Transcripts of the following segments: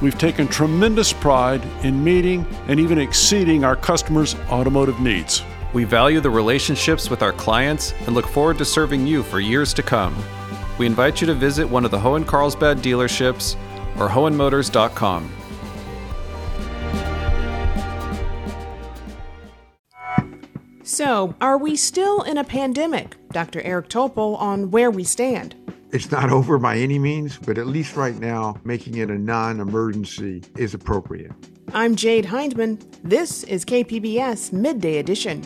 we've taken tremendous pride in meeting and even exceeding our customers' automotive needs. We value the relationships with our clients and look forward to serving you for years to come. We invite you to visit one of the Hoehn Carlsbad dealerships or hoehnmotors.com. So, are we still in a pandemic? Dr. Eric Topol on where we stand. It's not over by any means, but at least right now, making it a non emergency is appropriate. I'm Jade Hindman. This is KPBS Midday Edition.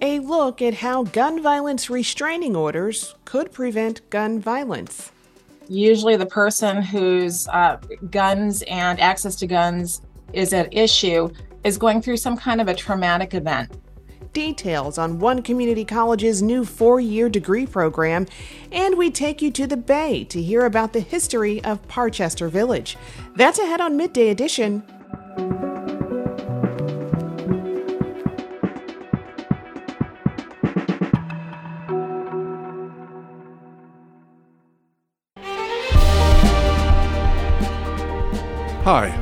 A look at how gun violence restraining orders could prevent gun violence. Usually, the person whose uh, guns and access to guns is at issue is going through some kind of a traumatic event. Details on one community college's new four year degree program, and we take you to the Bay to hear about the history of Parchester Village. That's ahead on Midday Edition. Hi,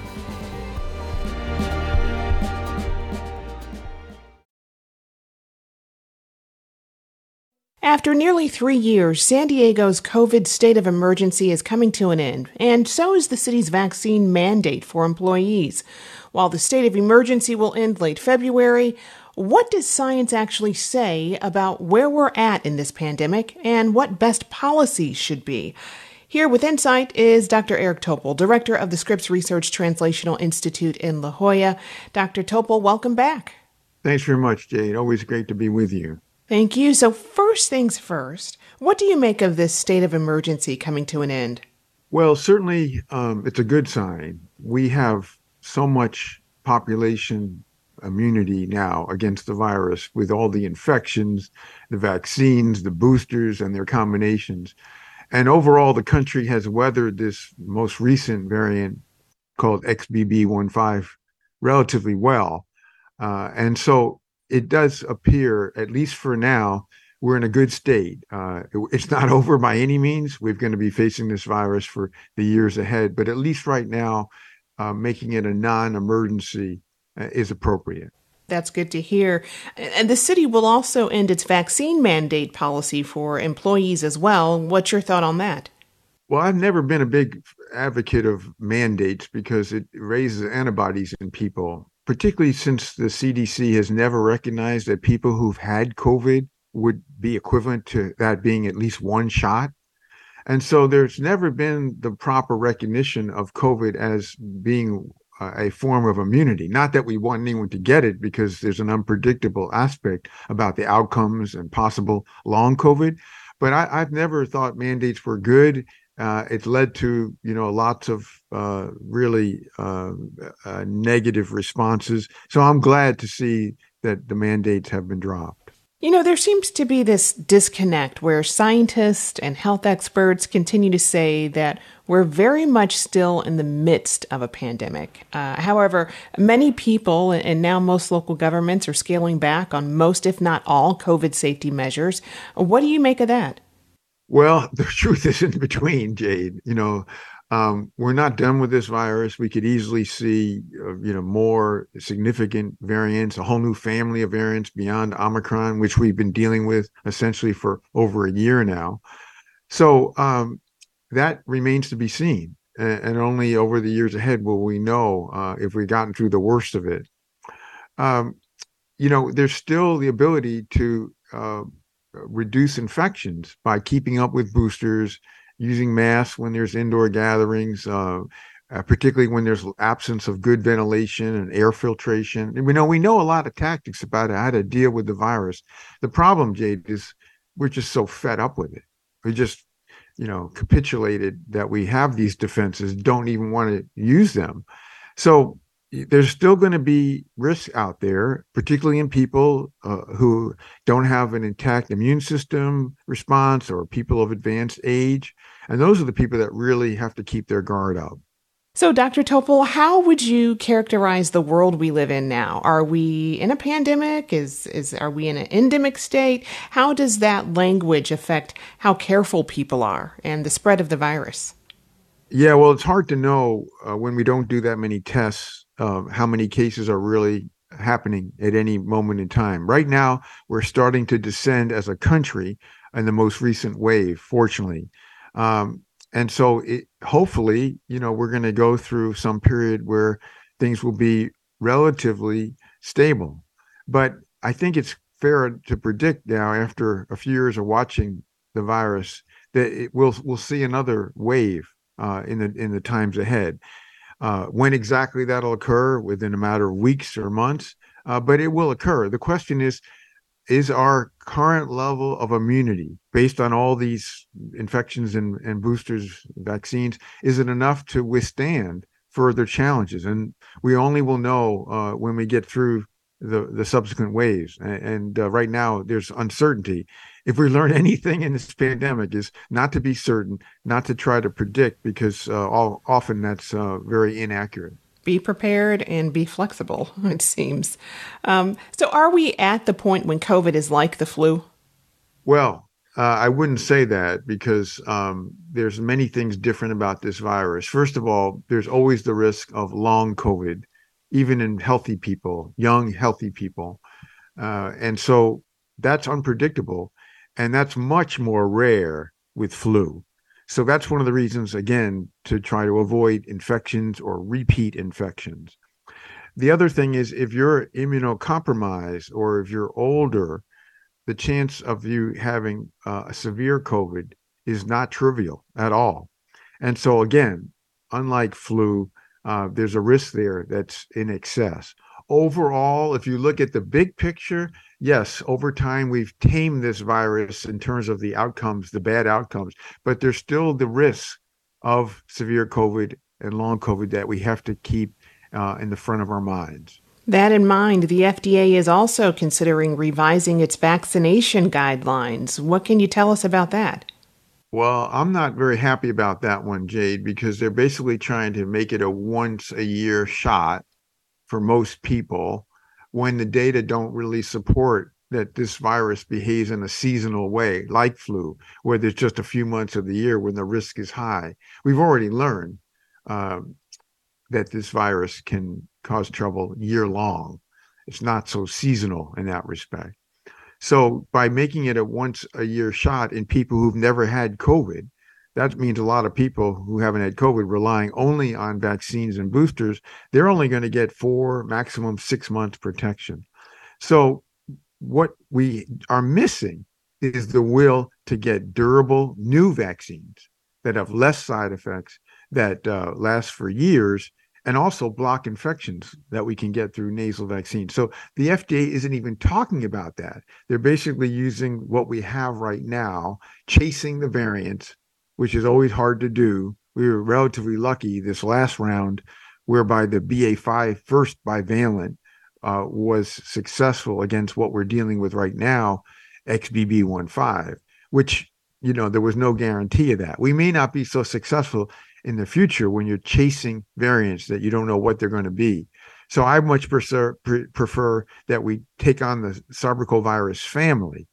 After nearly three years, San Diego's COVID state of emergency is coming to an end, and so is the city's vaccine mandate for employees. While the state of emergency will end late February, what does science actually say about where we're at in this pandemic and what best policies should be? Here with insight is Dr. Eric Topol, director of the Scripps Research Translational Institute in La Jolla. Dr. Topol, welcome back. Thanks very much, Jade. Always great to be with you. Thank you. So, first things first, what do you make of this state of emergency coming to an end? Well, certainly um, it's a good sign. We have so much population immunity now against the virus with all the infections, the vaccines, the boosters, and their combinations. And overall, the country has weathered this most recent variant called XBB.1.5 relatively well. Uh, and so it does appear, at least for now, we're in a good state. Uh, it, it's not over by any means. We're going to be facing this virus for the years ahead, but at least right now, uh, making it a non emergency uh, is appropriate. That's good to hear. And the city will also end its vaccine mandate policy for employees as well. What's your thought on that? Well, I've never been a big advocate of mandates because it raises antibodies in people particularly since the CDC has never recognized that people who've had COVID would be equivalent to that being at least one shot. And so there's never been the proper recognition of COVID as being uh, a form of immunity. Not that we want anyone to get it because there's an unpredictable aspect about the outcomes and possible long COVID. But I, have never thought mandates were good uh, it's led to you know lots of uh, really uh, uh, negative responses. So I'm glad to see that the mandates have been dropped. You know, there seems to be this disconnect where scientists and health experts continue to say that we're very much still in the midst of a pandemic. Uh, however, many people and now most local governments are scaling back on most, if not all, COVID safety measures. What do you make of that? Well, the truth is in between, Jade. You know, Um, we're not done with this virus. We could easily see, uh, you know, more significant variants, a whole new family of variants beyond Omicron, which we've been dealing with essentially for over a year now. So um, that remains to be seen, and, only over the years ahead will we know uh, if we've gotten through the worst of it. Um, you know, there's still the ability to uh, reduce infections by keeping up with boosters using masks when there's indoor gatherings, uh, uh, particularly when there's absence of good ventilation and air filtration. And we know we know a lot of tactics about how to deal with the virus. The problem, Jade, is we're just so fed up with it. We just, you know, capitulated that we have these defenses, don't even want to use them. So there's still going to be risks out there, particularly in people uh, who don't have an intact immune system response or people of advanced age. And those are the people that really have to keep their guard up. So, Dr. Topol, how would you characterize the world we live in now? Are we in a pandemic? Is is are we in an endemic state? How does that language affect how careful people are and the spread of the virus? Yeah, well, it's hard to know uh, when we don't do that many tests uh, how many cases are really happening at any moment in time. Right now, we're starting to descend as a country in the most recent wave, fortunately. Um, and so it, hopefully, you know, we're going to go through some period where things will be relatively stable. But I think it's fair to predict now, after a few years of watching the virus, that it will we'll see another wave uh, in the in the times ahead. Uh, when exactly that'll occur, within a matter of weeks or months, uh, but it will occur. The question is, is our current level of immunity based on all these infections and, and boosters vaccines is it enough to withstand further challenges and we only will know uh, when we get through the the subsequent waves and, and uh, right now there's uncertainty if we learn anything in this pandemic is not to be certain not to try to predict because uh, all, often that's uh, very inaccurate be prepared and be flexible, it seems. Um, so, are we at the point when COVID is like the flu? Well, uh, I wouldn't say that because um, there's many things different about this virus. First of all, there's always the risk of long COVID, even in healthy people, young, healthy people. Uh, and so that's unpredictable. And that's much more rare with flu. So that's one of the reasons, again, to try to avoid infections or repeat infections. The other thing is if you're immunocompromised or if you're older, the chance of you having uh, a severe COVID is not trivial at all. And so, again, unlike flu, uh, there's a risk there that's in excess. Overall, if you look at the big picture, yes, over time we've tamed this virus in terms of the outcomes, the bad outcomes, but there's still the risk of severe COVID and long COVID that we have to keep uh, in the front of our minds. That in mind, the FDA is also considering revising its vaccination guidelines. What can you tell us about that? Well, I'm not very happy about that one, Jade, because they're basically trying to make it a once a year shot for most people when the data don't really support that this virus behaves in a seasonal way, like flu, where there's just a few months of the year when the risk is high. We've already learned um, that this virus can cause trouble year long. It's not so seasonal in that respect. So, by making it a once a year shot in people who've never had COVID, that means a lot of people who haven't had COVID relying only on vaccines and boosters, they're only going to get four, maximum six months protection. So, what we are missing is the will to get durable new vaccines that have less side effects, that uh, last for years, and also block infections that we can get through nasal vaccines. So the FDA isn't even talking about that. They're basically using what we have right now, chasing the variants which is always hard to do. We were relatively lucky this last round, whereby the BA5 first bivalent uh, was successful against what we're dealing with right now, XBB1.5, which, you know, there was no guarantee of that. We may not be so successful in the future when you're chasing variants that you don't know what they're going to be. So I much prefer, prefer that we take on the sarbecovirus family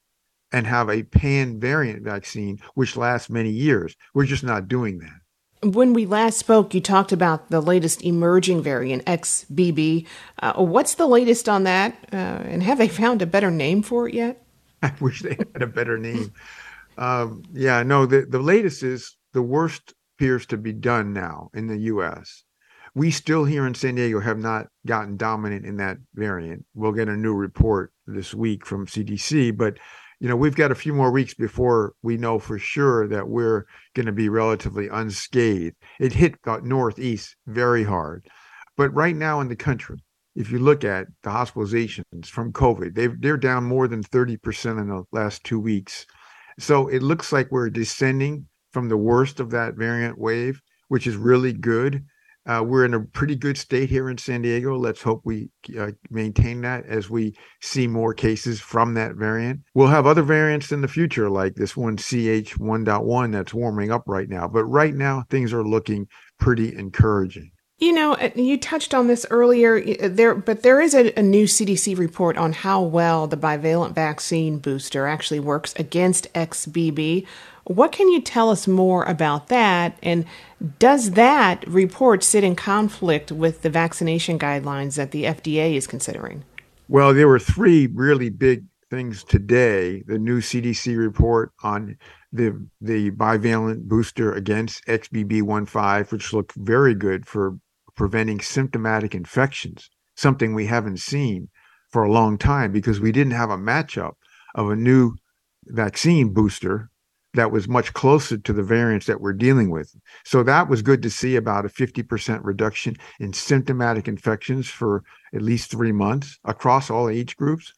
and have a pan variant vaccine which lasts many years. We're just not doing that. When we last spoke, you talked about the latest emerging variant, XBB. Uh, what's the latest on that? Uh, and have they found a better name for it yet? I wish they had a better name. um, yeah, no, the, the latest is the worst appears to be done now in the US. We still here in San Diego have not gotten dominant in that variant. We'll get a new report this week from CDC, but you know, we've got a few more weeks before we know for sure that we're going to be relatively unscathed. It hit the Northeast very hard. But right now in the country, if you look at the hospitalizations from COVID, they they're down more than 30% in the last two weeks. So it looks like we're descending from the worst of that variant wave, which is really good. Uh, we're in a pretty good state here in San Diego. Let's hope we uh, maintain that as we see more cases from that variant. We'll have other variants in the future, like this one CH1.1 that's warming up right now. But right now, things are looking pretty encouraging. You know, uh, you touched on this earlier uh, there, but there is a, a, new CDC report on how well the bivalent vaccine booster actually works against XBB. What can you tell us more about that? And does that report sit in conflict with the vaccination guidelines that the FDA is considering? Well, there were three really big things today. The new CDC report on the the bivalent booster against XBB.1.5, which looked very good for preventing symptomatic infections, something we haven't seen for a long time because we didn't have a matchup of a new vaccine booster that was much closer to the variants that we're dealing with. So that was good to see about a 50% reduction in symptomatic infections for at least three months across all age groups.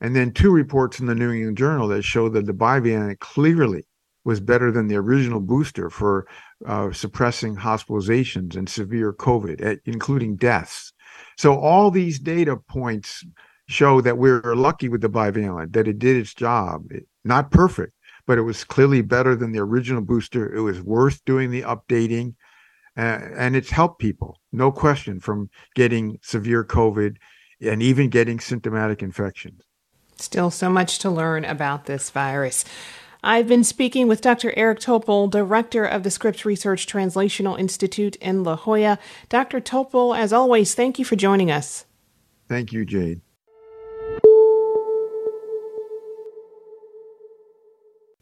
And then two reports in the New England Journal that show that the bivalent clearly was better than the original booster for uh, suppressing hospitalizations and severe COVID, including deaths. So all these data points show that we're lucky with the bivalent, that it did its job. It, not perfect, but it was clearly better than the original booster. It was worth doing the updating, uh, and it's helped people, no question, from getting severe COVID and even getting symptomatic infections. Still so much to learn about this virus. I've been speaking with Dr. Eric Topol, director of the Scripps Research Translational Institute in La Jolla. Dr. Topol, as always, thank you for joining us. Thank you, Jade.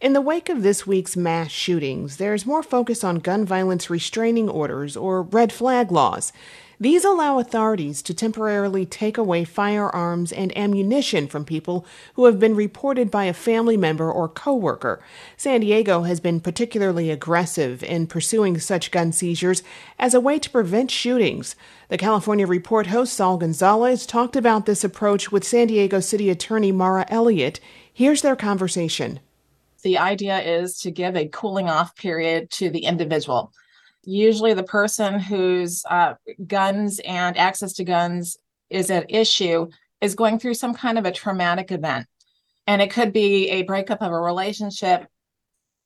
In the wake of this week's mass shootings, there's more focus on gun violence restraining orders or red flag laws. These allow authorities to temporarily take away firearms and ammunition from people who have been reported by a family member or coworker. San Diego has been particularly aggressive in pursuing such gun seizures as a way to prevent shootings. The California Report host Saul Gonzalez talked about this approach with San Diego City Attorney Mara Elliott. Here's their conversation. The idea is to give a cooling off period to the individual usually the person whose uh, guns and access to guns is at issue is going through some kind of a traumatic event. And it could be a breakup of a relationship.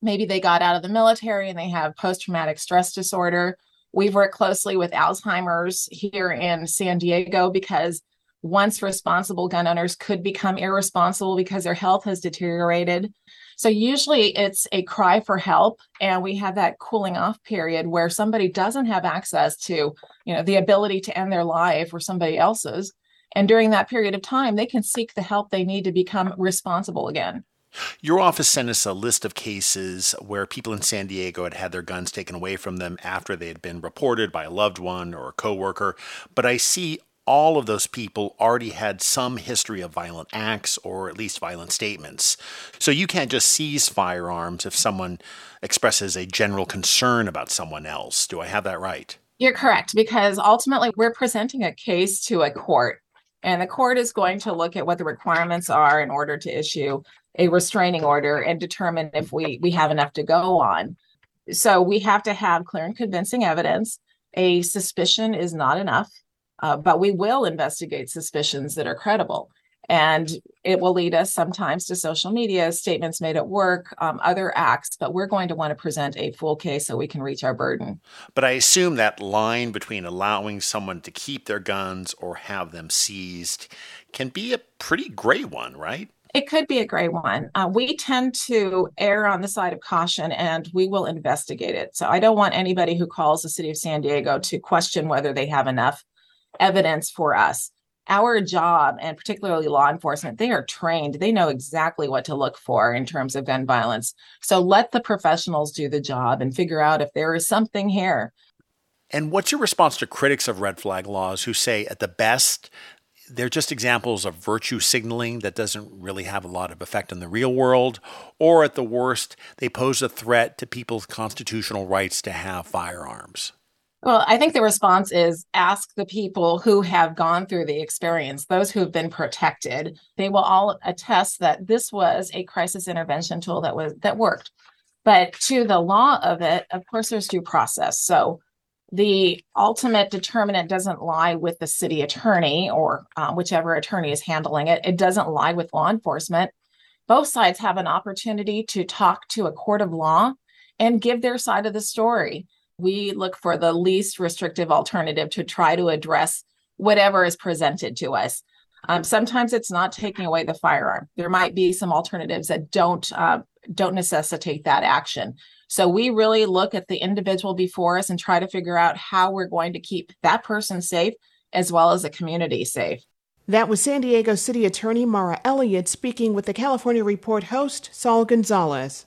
Maybe they got out of the military and they have post traumatic stress disorder. We've worked closely with Alzheimer's here in San Diego because once responsible gun owners could become irresponsible because their health has deteriorated. So usually it's a cry for help and we have that cooling off period where somebody doesn't have access to, you know, the ability to end their life or somebody else's. And during that period of time, they can seek the help they need to become responsible again. Your office sent us a list of cases where people in San Diego had had their guns taken away from them after they had been reported by a loved one or a coworker. But I see all of those people already had some history of violent acts or at least violent statements. So you can't just seize firearms if someone expresses a general concern about someone else. Do I have that right? You're correct, because ultimately we're presenting a case to a court, and the court is going to look at what the requirements are in order to issue a restraining order and determine if we, we have enough to go on. So we have to have clear and convincing evidence. A suspicion is not enough uh, but we will investigate suspicions that are credible. And it will lead us sometimes to social media, statements made at work, um, other acts, but we're going to want to present a full case so we can reach our burden. But I assume that line between allowing someone to keep their guns or have them seized can be a pretty gray one, right? It could be a gray one. Uh, we tend to err on the side of caution and we will investigate it. So I don't want anybody who calls the city of San Diego to question whether they have enough evidence for us. Our job, and particularly law enforcement, they are trained. They know exactly what to look for in terms of gun violence. So let the professionals do the job and figure out if there is something here. And what's your response to critics of red flag laws who say, at the best, they're just examples of virtue signaling that doesn't really have a lot of effect in the real world, or at the worst, they pose a threat to people's constitutional rights to have firearms? Well, I think the response is ask the people who have gone through the experience, those who have been protected. They will all attest that this was a crisis intervention tool that was that worked. But to the law of it, of course, there's due process. So the ultimate determinant doesn't lie with the city attorney or uh, whichever attorney is handling it. It doesn't lie with law enforcement. Both sides have an opportunity to talk to a court of law and give their side of the story. We look for the least restrictive alternative to try to address whatever is presented to us. Um, sometimes it's not taking away the firearm. There might be some alternatives that don't uh, don't necessitate that action. So we really look at the individual before us and try to figure out how we're going to keep that person safe as well as the community safe. That was San Diego City Attorney Mara Elliott speaking with the California Report host Saul Gonzalez.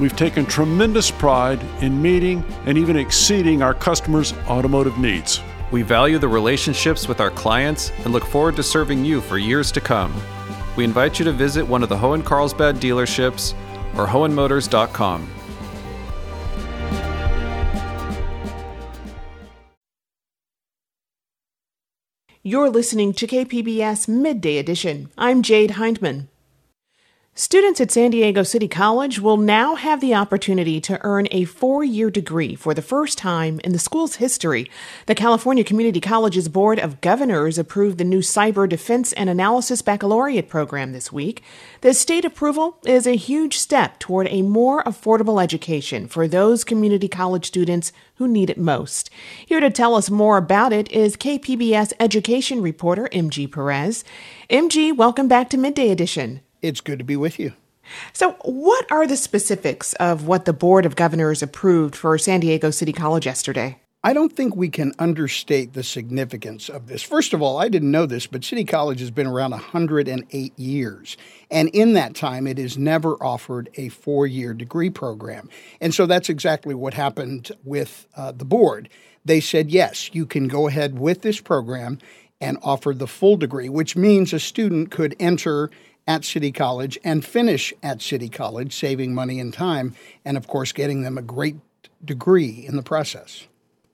we've taken tremendous pride in meeting and even exceeding our customers' automotive needs. We value the relationships with our clients and look forward to serving you for years to come. We invite you to visit one of the Hoehn Carlsbad dealerships or hoehnmotors.com. You're listening to KPBS Midday Edition. I'm Jade Hindman. Students at San Diego City College will now have the opportunity to earn a four year degree for the first time in the school's history. The California Community Colleges Board of Governors approved the new Cyber Defense and Analysis Baccalaureate program this week. The state approval is a huge step toward a more affordable education for those community college students who need it most. Here to tell us more about it is KPBS education reporter MG Perez. MG, welcome back to Midday Edition. It's good to be with you. So, what are the specifics of what the Board of Governors approved for San Diego City College yesterday? I don't think we can understate the significance of this. First of all, I didn't know this, but City College has been around 108 years. And in that time, it has never offered a four year degree program. And so that's exactly what happened with uh, the board. They said, yes, you can go ahead with this program and offer the full degree, which means a student could enter at City College and finish at City College, saving money and time, and of course, getting them a great degree in the process.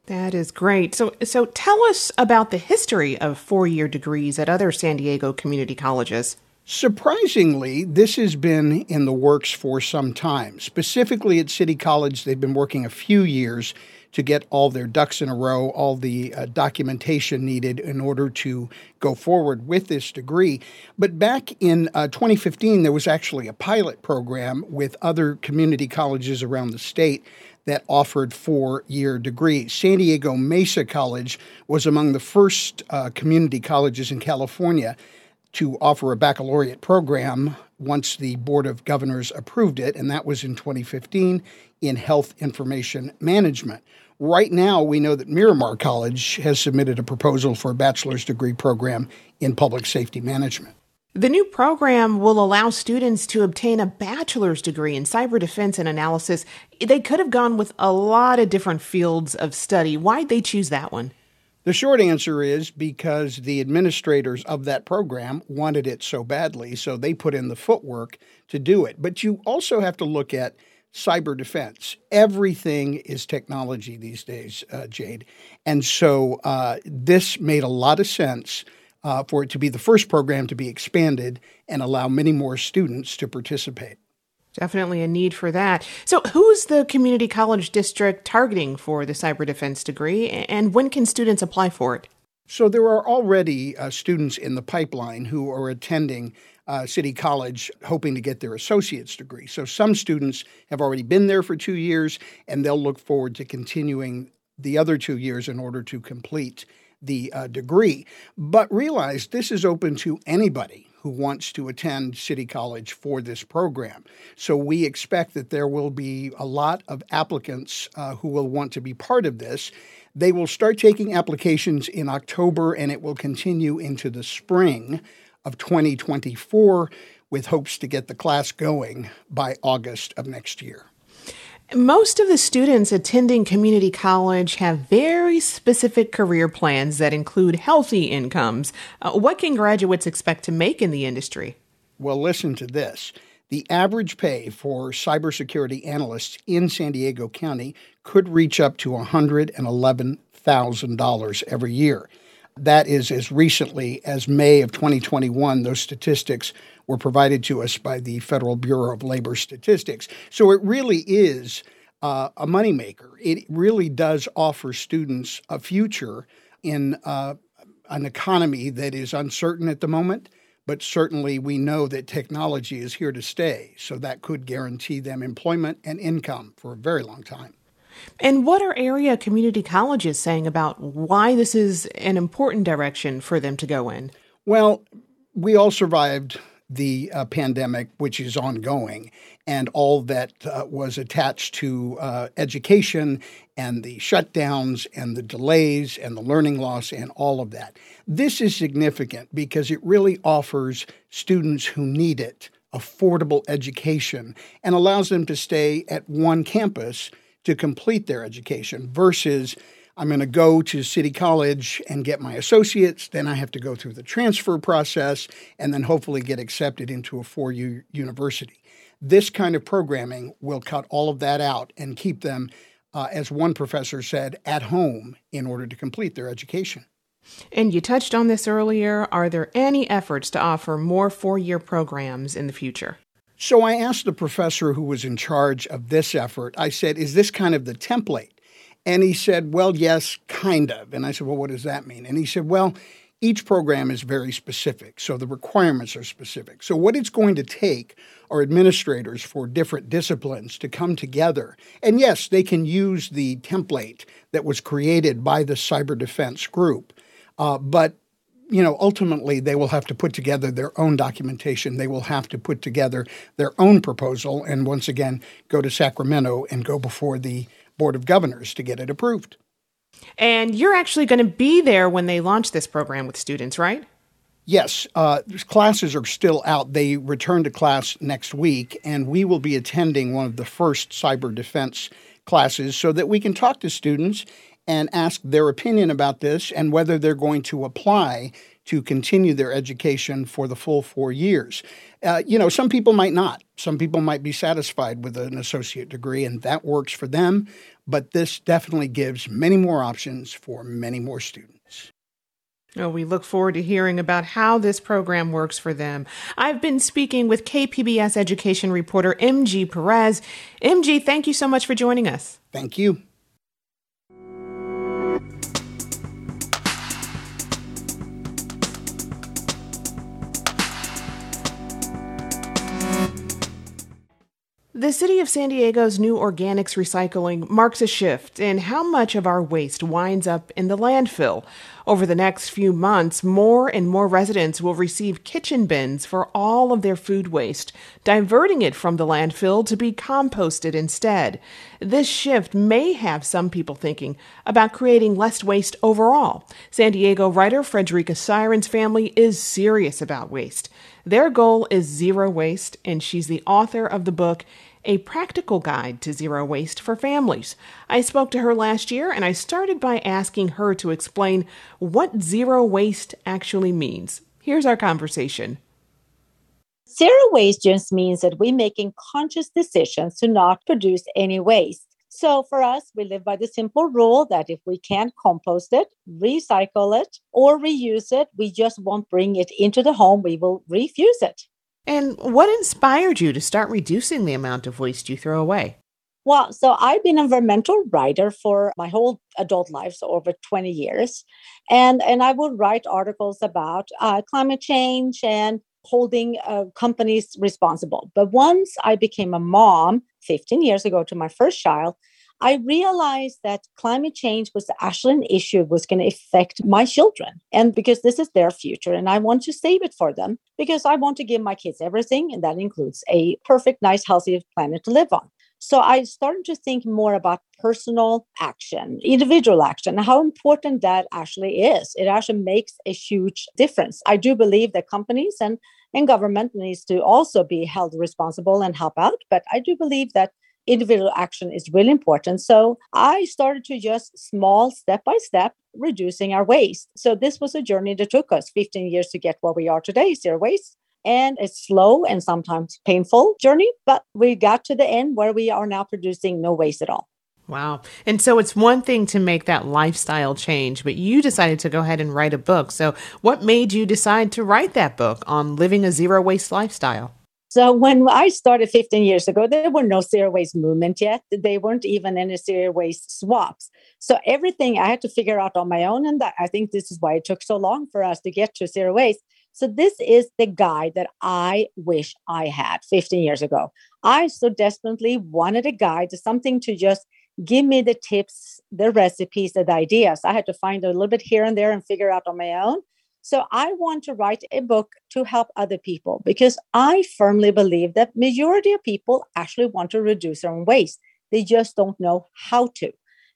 That is great. So, so tell us about the history of four year degrees at other San Diego community colleges. Surprisingly, this has been in the works for some time. Specifically at City College, they've been working a few years to get all their ducks in a row, all the uh, documentation needed in order to go forward with this degree. But back in uh, 2015, there was actually a pilot program with other community colleges around the state that offered four year degrees. San Diego Mesa College was among the first uh, community colleges in California to offer a baccalaureate program once the Board of Governors approved it, and that was in 2015 in Health Information Management. Right now, we know that Miramar College has submitted a proposal for a bachelor's degree program in public safety management. The new program will allow students to obtain a bachelor's degree in cyber defense and analysis. They could have gone with a lot of different fields of study. Why'd they choose that one? The short answer is because the administrators of that program wanted it so badly, so they put in the footwork to do it. But you also have to look at cyber defense. Everything is technology these days, uh, Jade. And so uh, this made a lot of sense uh, for it to be the first program to be expanded and allow many more students to participate. Definitely a need for that. So, who's the community college district targeting for the cyber defense degree, and when can students apply for it? So, there are already uh, students in the pipeline who are attending uh, City College hoping to get their associate's degree. So, some students have already been there for two years, and they'll look forward to continuing the other two years in order to complete the uh, degree. But realize this is open to anybody who wants to attend City College for this program. So we expect that there will be a lot of applicants uh, who will want to be part of this. They will start taking applications in October and it will continue into the spring of 2024 with hopes to get the class going by August of next year. Most of the students attending community college have very specific career plans that include healthy incomes. Uh, what can graduates expect to make in the industry? Well, listen to this. The average pay for cybersecurity analysts in San Diego County could reach up to $111,000 every year. That is as recently as May of 2021. Those statistics were provided to us by the Federal Bureau of Labor Statistics. So it really is uh, a moneymaker. It really does offer students a future in uh, an economy that is uncertain at the moment. But certainly, we know that technology is here to stay. So that could guarantee them employment and income for a very long time. And what are area community colleges saying about why this is an important direction for them to go in? Well, we all survived the uh, pandemic, which is ongoing, and all that uh, was attached to uh, education and the shutdowns and the delays and the learning loss and all of that. This is significant because it really offers students who need it affordable education and allows them to stay at one campus to complete their education versus I'm going to go to City College and get my associates. Then I have to go through the transfer process and then hopefully get accepted into a four year university. This kind of programming will cut all of that out and keep them, uh, as one professor said, at home in order to complete their education. And you touched on this earlier. Are there any efforts to offer more four year programs in the future? So I asked the professor who was in charge of this effort, I said, is this kind of the template? And he said, Well, yes, kind of. And I said, Well, what does that mean? And he said, Well, each program is very specific, so the requirements are specific. So, what it's going to take are administrators for different disciplines to come together. And yes, they can use the template that was created by the cyber defense group, uh, but you know, ultimately they will have to put together their own documentation. They will have to put together their own proposal, and once again, go to Sacramento and go before the Board of Governors to get it approved. And you're actually going to be there when they launch this program with students, right? Yes, uh, classes are still out. They return to class next week, and we will be attending one of the first cyber defense classes so that we can talk to students and ask their opinion about this and whether they're going to apply to continue their education for the full four years. Uh, you know, some people might not. Some people might be satisfied with an associate degree, and that works for them. But this definitely gives many more options for many more students. Oh, we look forward to hearing about how this program works for them. I've been speaking with KPBS education reporter MG Perez. MG, thank you so much for joining us. Thank you. The city of San Diego's new organics recycling marks a shift in how much of our waste winds up in the landfill. Over the next few months, more and more residents will receive kitchen bins for all of their food waste, diverting it from the landfill to be composted instead. This shift may have some people thinking about creating less waste overall. San Diego writer Fredrica Syren's family is serious about waste. Their goal is zero waste, and she's the author of the book a practical guide to zero waste for families. I spoke to her last year and I started by asking her to explain what zero waste actually means. Here's our conversation. Zero waste just means that we're making conscious decisions to not produce any waste. So for us, we live by the simple rule that if we can't compost it, recycle it, or reuse it, we just won't bring it into the home. We will refuse it. And what inspired you to start reducing the amount of waste you throw away? Well, so I've been an environmental writer for my whole adult life, so over 20 years. And, and I would write articles about uh, climate change and holding uh, companies responsible. But once I became a mom 15 years ago to my first child, I realized that climate change was actually an issue was going to affect my children. And because this is their future and I want to save it for them because I want to give my kids everything and that includes a perfect nice healthy planet to live on. So I started to think more about personal action, individual action, how important that actually is. It actually makes a huge difference. I do believe that companies and, and government needs to also be held responsible and help out. But I do believe that individual action is really important. So I started to just small step by step reducing our waste. So this was a journey that took us 15 years to get where we are today, zero waste. And a slow and sometimes painful journey, but we got to the end where we are now producing no waste at all. Wow. And so it's one thing to make that lifestyle change, but you decided to go ahead and write a book. So, what made you decide to write that book on living a zero waste lifestyle? So when I started 15 years ago, there were no zero waste movement yet. They weren't even any zero waste swaps. So everything I had to figure out on my own. And that, I think this is why it took so long for us to get to zero waste. So this is the guide that I wish I had 15 years ago. I so desperately wanted a guide, to something to just give me the tips, the recipes, the ideas. I had to find a little bit here and there and figure out on my own. So I want to write a book to help other people because I firmly believe that majority of people actually want to reduce their own waste. They just don't know how to.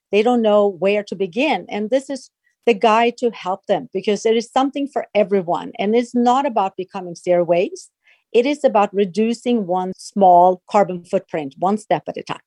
They don't know where to begin. And this is the guide to help them because it is something for everyone. And it's not about becoming zero waste. It is about reducing one small carbon footprint, one step at a time.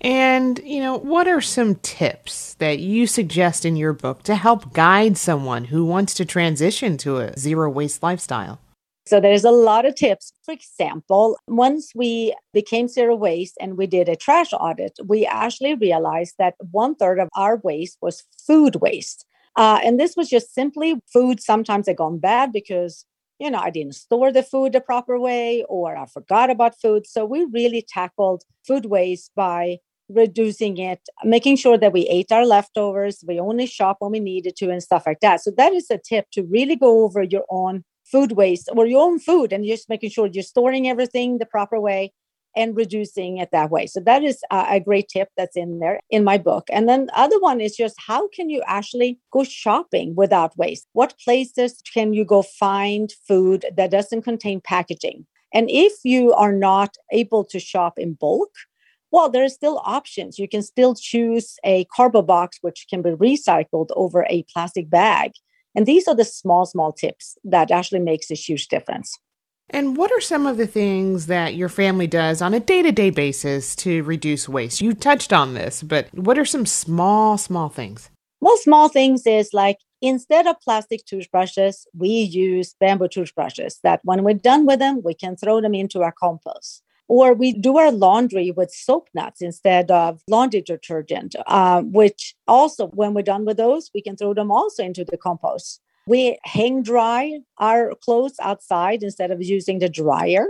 And, you know, what are some tips that you suggest in your book to help guide someone who wants to transition to a zero waste lifestyle? So there's a lot of tips. For example, once we became zero waste and we did a trash audit, we actually realized that one third of our waste was food waste. Uh, and this was just simply food sometimes had gone bad because you know i didn't store the food the proper way or i forgot about food so we really tackled food waste by reducing it, making sure that we ate our leftovers, we only shop when we needed to, and stuff like that. So, that is a tip to really go over your own food waste or your own food and just making sure you're storing everything the proper way and reducing it that way. So, that is a great tip that's in there in my book. And then the other one is just how can you actually go shopping without waste? What places can you go find food that doesn't contain packaging? And if you are not able to shop in bulk, well, there are still options. You can still choose a cardboard box, which can be recycled over a plastic bag. And these are the small, small tips that actually makes a huge difference. And what are some of the things that your family does on a day to day basis to reduce waste? You touched on this, but what are some small, small things? Well, small things is like instead of plastic toothbrushes, we use bamboo toothbrushes that when we're done with them, we can throw them into our compost or we do our laundry with soap nuts instead of laundry detergent, uh, which also, when we're done with those, we can throw them also into the compost. We hang dry our clothes outside instead of using the dryer,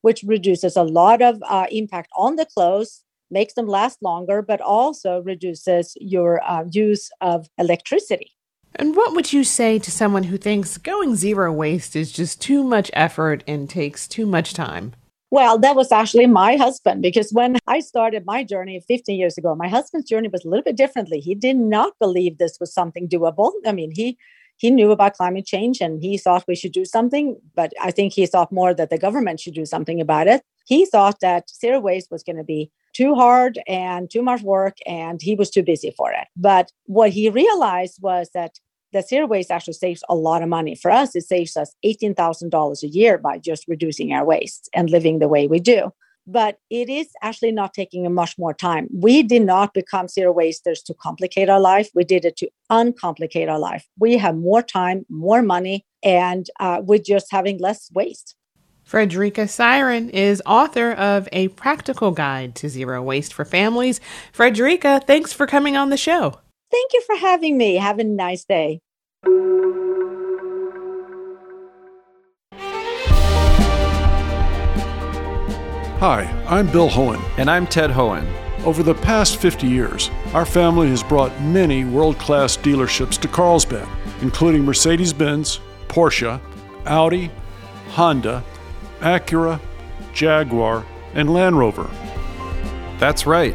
which reduces a lot of uh, impact on the clothes, makes them last longer, but also reduces your uh, use of electricity. And what would you say to someone who thinks going zero waste is just too much effort and takes too much time? Well, that was actually my husband because when I started my journey 15 years ago, my husband's journey was a little bit differently. He did not believe this was something doable. I mean, he he knew about climate change and he thought we should do something, but I think he thought more that the government should do something about it. He thought that zero waste was going to be too hard and too much work and he was too busy for it. But what he realized was that the zero waste actually saves a lot of money. For us, it saves us $18,000 a year by just reducing our waste and living the way we do. But it is actually not taking much more time. We did not become zero wasters to complicate our life. We did it to uncomplicate our life. We have more time, more money, and uh, we're just having less waste. Fredrica Syren is author of A Practical Guide to Zero Waste for Families. Fredrica, thanks for coming on the show. Thank you for having me. Have a nice day. Hi, I'm Bill Hoehn. And I'm Ted Hoehn. Over the past 50 years, our family has brought many world class dealerships to Carlsbad, including Mercedes Benz, Porsche, Audi, Honda, Acura, Jaguar, and Land Rover. That's right.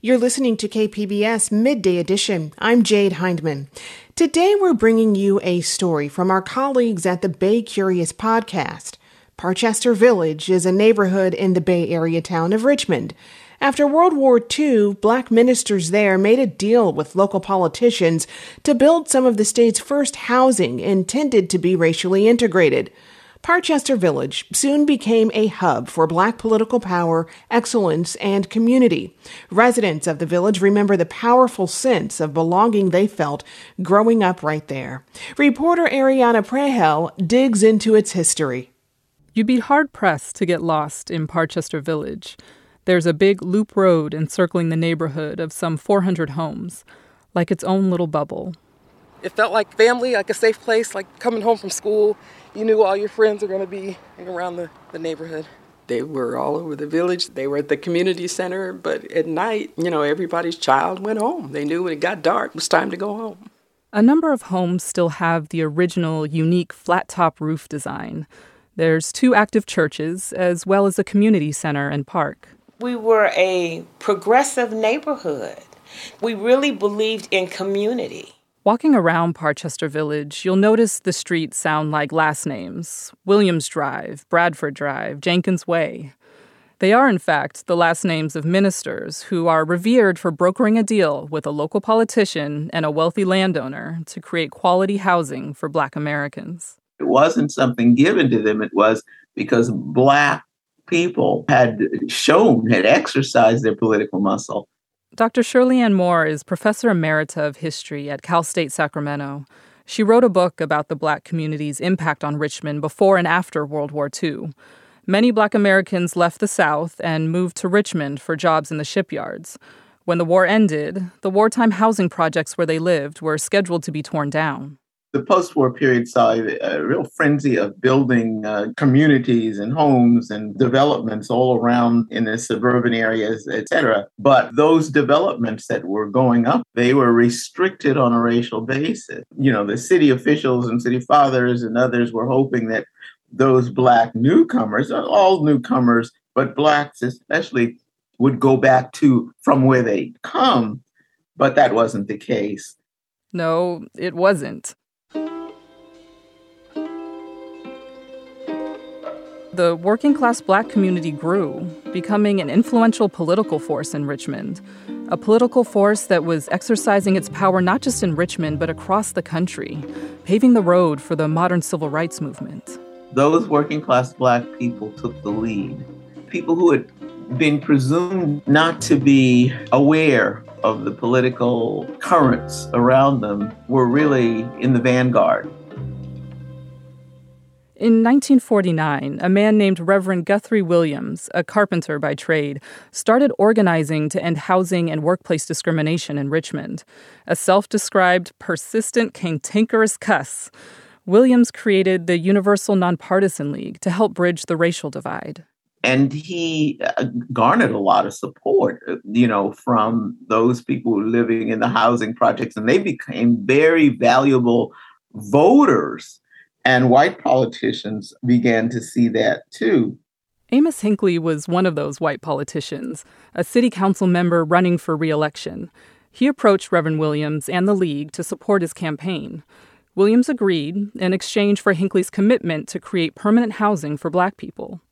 You're listening to KPBS Midday Edition. I'm Jade Hindman. Today we're bringing you a story from our colleagues at the Bay Curious podcast. Parchester Village is a neighborhood in the Bay Area town of Richmond. After World War II, black ministers there made a deal with local politicians to build some of the state's first housing intended to be racially integrated. Parchester Village soon became a hub for black political power, excellence, and community. Residents of the village remember the powerful sense of belonging they felt growing up right there. Reporter Ariana Proehl digs into its history. You'd be hard pressed to get lost in Parchester Village. There's a big loop road encircling the neighborhood of some 400 homes, like its own little bubble. It felt like family, like a safe place, like coming home from school you knew all your friends were going to be around the, the neighborhood. They were all over the village. They were at the community center, but at night, you know, everybody's child went home. They knew when it got dark, it was time to go home. A number of homes still have the original, unique flat top roof design. There's two active churches, as well as a community center and park. We were a progressive neighborhood. We really believed in community. Walking around Parchester Village, you'll notice the streets sound like last names Williams Drive, Bradford Drive, Jenkins Way. They are, in fact, the last names of ministers who are revered for brokering a deal with a local politician and a wealthy landowner to create quality housing for Black Americans. It wasn't something given to them, it was because Black people had shown, had exercised their political muscle Dr. Shirley Ann Moore is professor emerita of history at Cal State Sacramento. She wrote a book about the black community's impact on Richmond before and after World War II. Many black Americans left the South and moved to Richmond for jobs in the shipyards. When the war ended, the wartime housing projects where they lived were scheduled to be torn down the post-war period saw a, real frenzy of building uh, communities and homes and developments all around in the suburban areas, et cetera. But those developments that were going up, they were restricted on a racial basis. You know, the city officials and city fathers and others were hoping that those black newcomers, all newcomers, but blacks especially, would go back to from where they'd come. But that wasn't the case. No, it wasn't. The working class black community grew, becoming an influential political force in Richmond. A political force that was exercising its power not just in Richmond, but across the country, paving the road for the modern civil rights movement. Those working class black people took the lead. People who had been presumed not to be aware of the political currents around them were really in the vanguard. In 1949, a man named Reverend Guthrie Williams, a carpenter by trade, started organizing to end housing and workplace discrimination in Richmond. A self described persistent, cantankerous cuss, Williams created the Universal Nonpartisan League to help bridge the racial divide. And he uh, garnered a lot of support, you know, from those people living in the housing projects, and they became very valuable voters and white politicians began to see that too. Amos Hinckley was one of those white politicians, a city council member running for reelection. He approached Reverend Williams and the League to support his campaign. Williams agreed in exchange for Hinckley's commitment to create permanent housing for black people.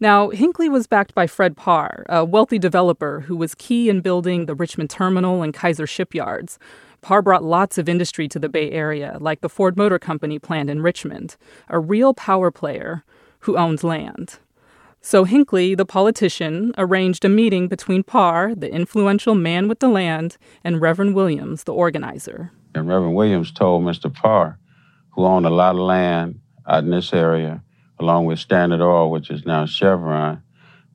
Now, Hinckley was backed by Fred Parr, a wealthy developer who was key in building the Richmond Terminal and Kaiser shipyards. Parr brought lots of industry to the Bay Area, like the Ford Motor Company plant in Richmond, a real power player who owned land. So Hinckley, the politician, arranged a meeting between Parr, the influential man with the land, and Reverend Williams, the organizer. And Reverend Williams told Mr. Parr, who owned a lot of land out in this area, along with Standard Oil, which is now Chevron,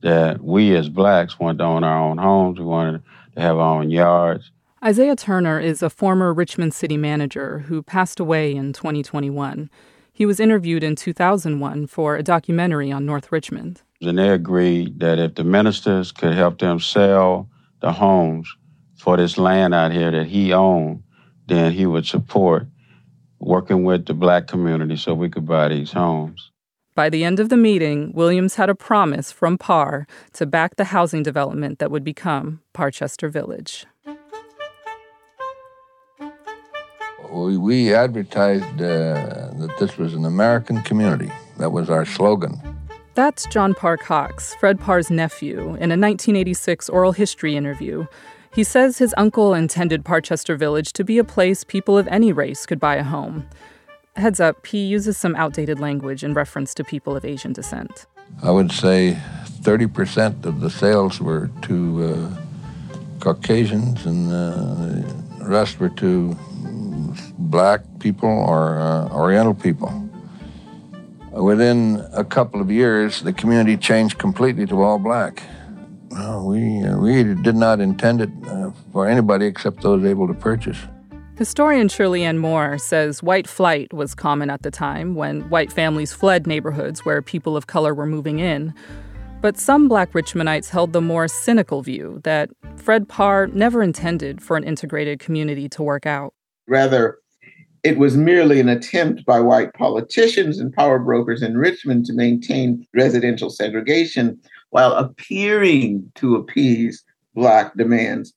that we as blacks wanted to own our own homes, we wanted to have our own yards. Isaiah Turner is a former Richmond city manager who passed away in 2021. He was interviewed in 2001 for a documentary on North Richmond. And they agreed that if the ministers could help them sell the homes for this land out here that he owned, then he would support working with the black community so we could buy these homes. By the end of the meeting, Williams had a promise from Parr to back the housing development that would become Parchester Village. We, we advertised uh, that this was an American community. That was our slogan. That's John Parr Cox, Fred Parr's nephew, in a 1986 oral history interview. He says his uncle intended Parchester Village to be a place people of any race could buy a home. Heads up, he uses some outdated language in reference to people of Asian descent. I would say 30% of the sales were to uh, Caucasians, and uh, the rest were to black people or uh, Oriental people. Within a couple of years, the community changed completely to all black. Uh, we, uh, we did not intend it uh, for anybody except those able to purchase. Historian Shirley Ann Moore says white flight was common at the time when white families fled neighborhoods where people of color were moving in. But some black Richmondites held the more cynical view that Fred Parr never intended for an integrated community to work out. Rather, it was merely an attempt by white politicians and power brokers in Richmond to maintain residential segregation while appearing to appease Black demands.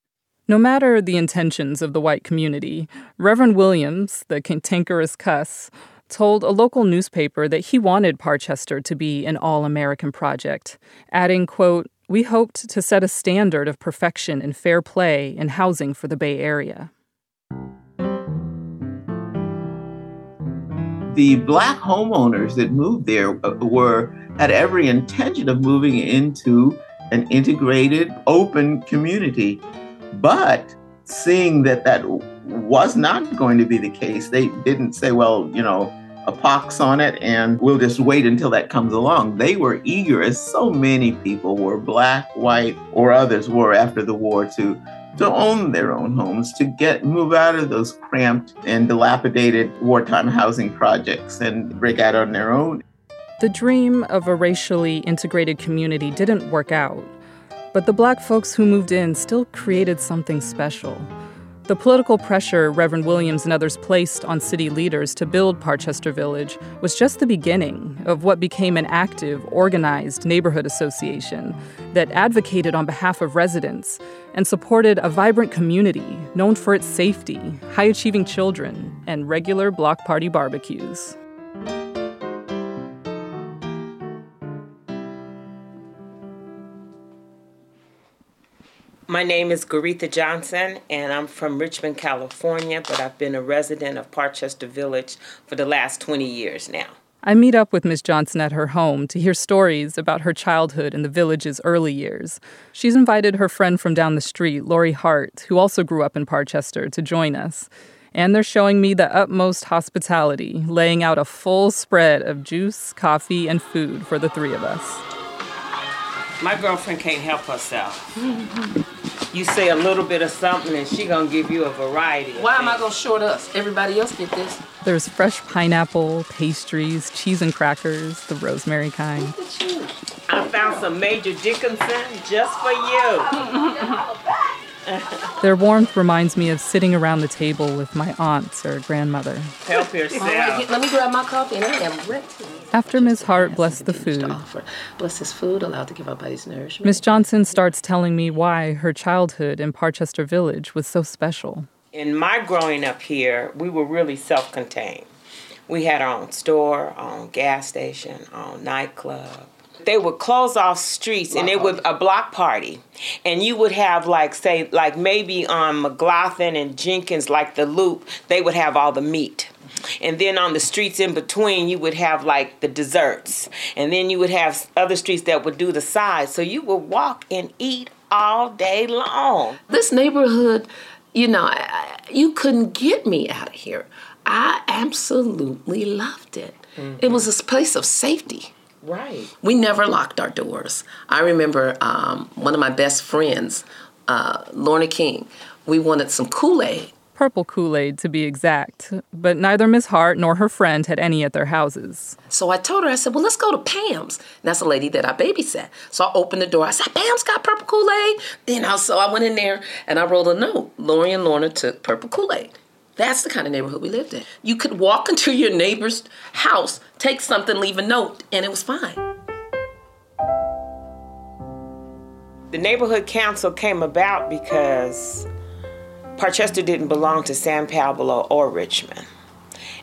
No matter the intentions of the white community, Reverend Williams, the cantankerous cuss, told a local newspaper that he wanted Parchester to be an all American project, adding, quote, We hoped to set a standard of perfection and fair play in housing for the Bay Area. The black homeowners that moved there uh, were had every intention of moving into an integrated open community. But seeing that that was not going to be the case they didn't say well you know a pox on it and we'll just wait until that comes along. They were eager as so many people were black white or others were after the war to to own their own homes, to get move out of those cramped and dilapidated wartime housing projects and break out on their own. The dream of a racially integrated community didn't work out, but the black folks who moved in still created something special. The political pressure Reverend Williams and others placed on city leaders to build Parchester Village was just the beginning of what became an active, organized neighborhood association that advocated on behalf of residents and supported a vibrant community known for its safety, high achieving children, and regular block party barbecues. My name is Garetha Johnson, and I'm from Richmond, California, but I've been a resident of Parchester Village for the last 20 years now. I meet up with Ms. Johnson at her home to hear stories about her childhood in the village's early years. She's invited her friend from down the street, Lori Hart, who also grew up in Parchester, to join us. And they're showing me the utmost hospitality, laying out a full spread of juice, coffee, and food for the three of us. My girlfriend can't help herself. you say a little bit of something and she gonna give you a variety. Why am I gonna short us? Everybody else get this. There's fresh pineapple, pastries, cheese and crackers, the rosemary kind. I found some Major Dickinson just for you. Their warmth reminds me of sitting around the table with my aunts or grandmother. Help yourself. All right, let me grab my coffee and I am ready. After Ms. Hart blessed the food, bless this food, allowed to give our bodies nourishment. Ms. Johnson starts telling me why her childhood in Parchester Village was so special. In my growing up here, we were really self-contained. We had our own store, our own gas station, our own nightclub, they would close off streets block and it would a block party and you would have like say like maybe on mclaughlin and jenkins like the loop they would have all the meat and then on the streets in between you would have like the desserts and then you would have other streets that would do the sides so you would walk and eat all day long this neighborhood you know you couldn't get me out of here i absolutely loved it mm-hmm. it was a place of safety Right. We never locked our doors. I remember um, one of my best friends, uh, Lorna King, we wanted some Kool Aid. Purple Kool Aid, to be exact. But neither Miss Hart nor her friend had any at their houses. So I told her, I said, well, let's go to Pam's. And that's a lady that I babysat. So I opened the door. I said, Pam's got purple Kool Aid. You know, so I went in there and I wrote a note. Lori and Lorna took purple Kool Aid. That's the kind of neighborhood we lived in. You could walk into your neighbor's house, take something, leave a note, and it was fine. The neighborhood council came about because Parchester didn't belong to San Pablo or Richmond.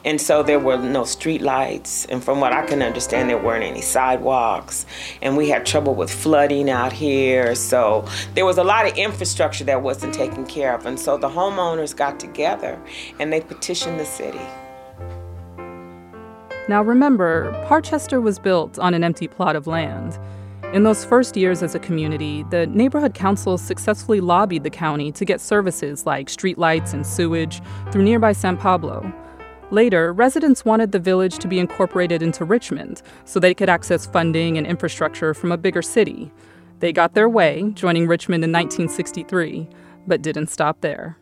And so there were no street lights. And from what I can understand, there weren't any sidewalks. And we had trouble with flooding out here. So there was a lot of infrastructure that wasn't taken care of. And so the homeowners got together and they petitioned the city. Now remember, Parchester was built on an empty plot of land. In those first years as a community, the neighborhood council successfully lobbied the county to get services like streetlights and sewage through nearby San Pablo. Later, residents wanted the village to be incorporated into Richmond so they could access funding and infrastructure from a bigger city. They got their way, joining Richmond in 1963, but didn't stop there.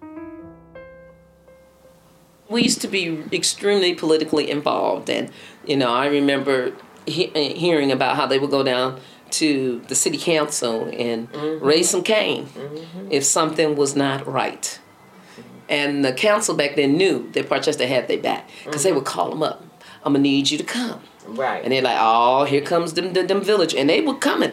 We used to be extremely politically involved, and you know, I remember he- uh, hearing about how they would go down to the city council and mm-hmm. raise some Cain mm-hmm. if something was not right. And the council back then knew that Parchester had their back because mm-hmm. they would call them up. I'm gonna need you to come. Right. And they're like, oh, here comes them, them, them village, and they were coming.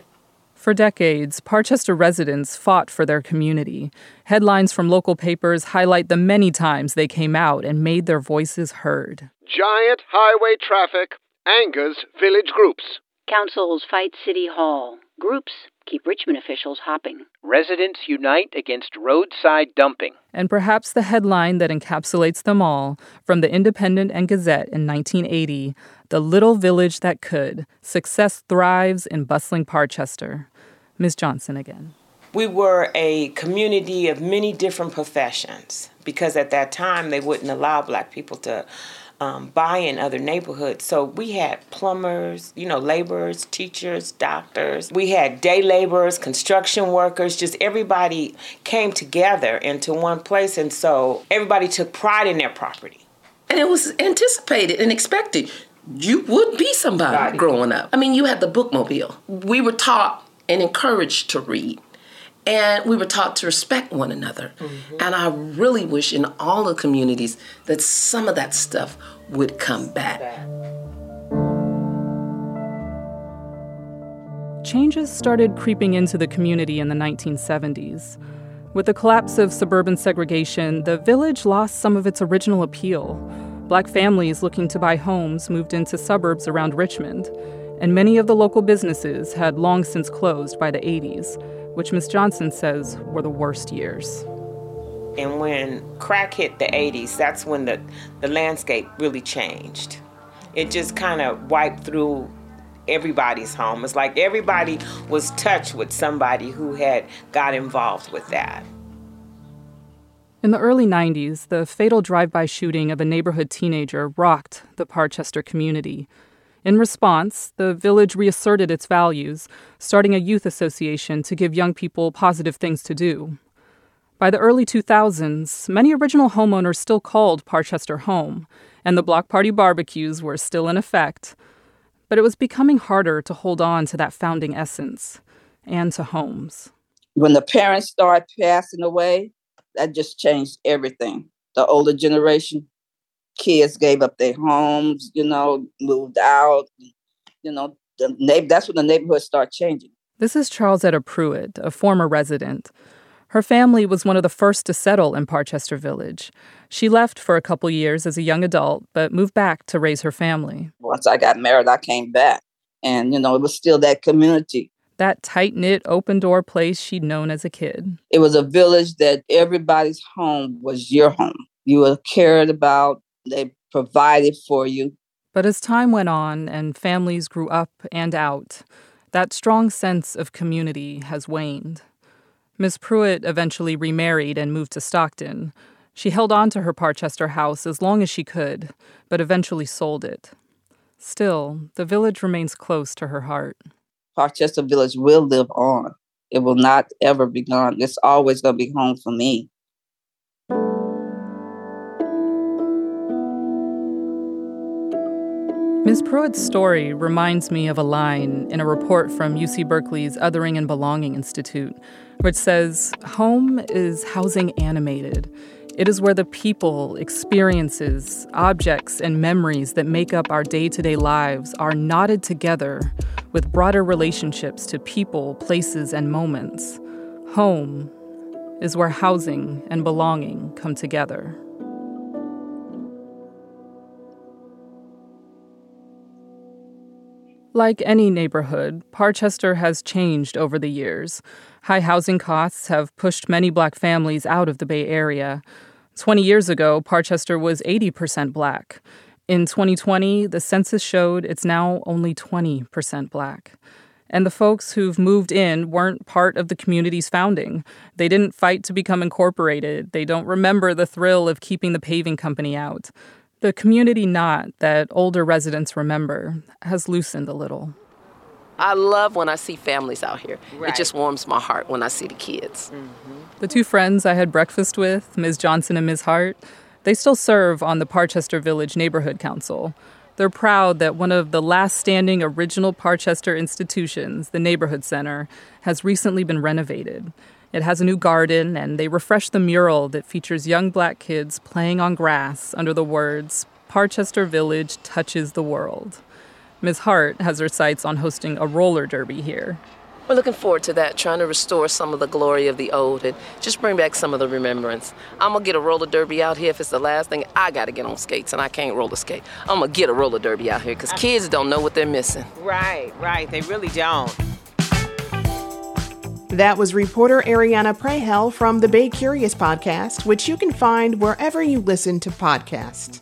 For decades, Parchester residents fought for their community. Headlines from local papers highlight the many times they came out and made their voices heard. Giant highway traffic angers village groups. Councils fight City Hall. Groups keep Richmond officials hopping. Residents unite against roadside dumping. And perhaps the headline that encapsulates them all from the Independent and Gazette in 1980 The Little Village That Could Success Thrives in Bustling Parchester. Ms. Johnson again. We were a community of many different professions because at that time they wouldn't allow black people to um, buy in other neighborhoods. So we had plumbers, you know, laborers, teachers, doctors. We had day laborers, construction workers, just everybody came together into one place. And so everybody took pride in their property. And it was anticipated and expected. You would be somebody right. growing up. I mean, you had the bookmobile. We were taught and encouraged to read and we were taught to respect one another. Mm-hmm. And I really wish in all the communities that some of that stuff would come back. Changes started creeping into the community in the 1970s. With the collapse of suburban segregation, the village lost some of its original appeal. Black families looking to buy homes moved into suburbs around Richmond, and many of the local businesses had long since closed by the 80s which Ms. Johnson says were the worst years. And when crack hit the 80s, that's when the, the landscape really changed. It just kind of wiped through everybody's home. It's like everybody was touched with somebody who had got involved with that. In the early 90s, the fatal drive by shooting of a neighborhood teenager rocked the Parchester community. In response, the village reasserted its values, starting a youth association to give young people positive things to do. By the early 2000s, many original homeowners still called Parchester home, and the block party barbecues were still in effect. But it was becoming harder to hold on to that founding essence and to homes. When the parents started passing away, that just changed everything. The older generation kids gave up their homes, you know, moved out. You know, the na- that's when the neighborhood started changing. This is Charlesetta Pruitt, a former resident. Her family was one of the first to settle in Parchester Village. She left for a couple years as a young adult, but moved back to raise her family. Once I got married, I came back. And, you know, it was still that community. That tight knit, open door place she'd known as a kid. It was a village that everybody's home was your home. You were cared about, they provided for you. But as time went on and families grew up and out, that strong sense of community has waned. Miss Pruitt eventually remarried and moved to Stockton. She held on to her Parchester house as long as she could, but eventually sold it. Still, the village remains close to her heart. Parchester Village will live on. It will not ever be gone. It's always going to be home for me. Ms. Pruitt's story reminds me of a line in a report from UC Berkeley's Othering and Belonging Institute, which says Home is housing animated. It is where the people, experiences, objects, and memories that make up our day to day lives are knotted together with broader relationships to people, places, and moments. Home is where housing and belonging come together. Like any neighborhood, Parchester has changed over the years. High housing costs have pushed many black families out of the Bay Area. 20 years ago, Parchester was 80% black. In 2020, the census showed it's now only 20% black. And the folks who've moved in weren't part of the community's founding. They didn't fight to become incorporated. They don't remember the thrill of keeping the paving company out. The community knot that older residents remember has loosened a little. I love when I see families out here. Right. It just warms my heart when I see the kids. Mm-hmm. The two friends I had breakfast with, Ms. Johnson and Ms. Hart, they still serve on the Parchester Village Neighborhood Council. They're proud that one of the last standing original Parchester institutions, the Neighborhood Center, has recently been renovated. It has a new garden, and they refresh the mural that features young black kids playing on grass under the words, Parchester Village touches the world. Ms. Hart has her sights on hosting a roller derby here. We're looking forward to that, trying to restore some of the glory of the old and just bring back some of the remembrance. I'm gonna get a roller derby out here if it's the last thing. I gotta get on skates and I can't roller skate. I'm gonna get a roller derby out here because kids don't know what they're missing. Right, right. They really don't. That was reporter Ariana Proehl from the Bay Curious podcast, which you can find wherever you listen to podcasts.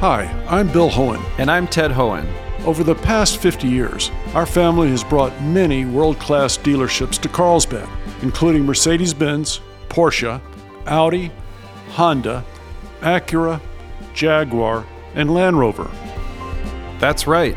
Hi, I'm Bill Hoehn. And I'm Ted Hoehn. Over the past 50 years, our family has brought many world class dealerships to Carlsbad, including Mercedes Benz, Porsche, Audi, Honda, Acura, Jaguar, and Land Rover. That's right.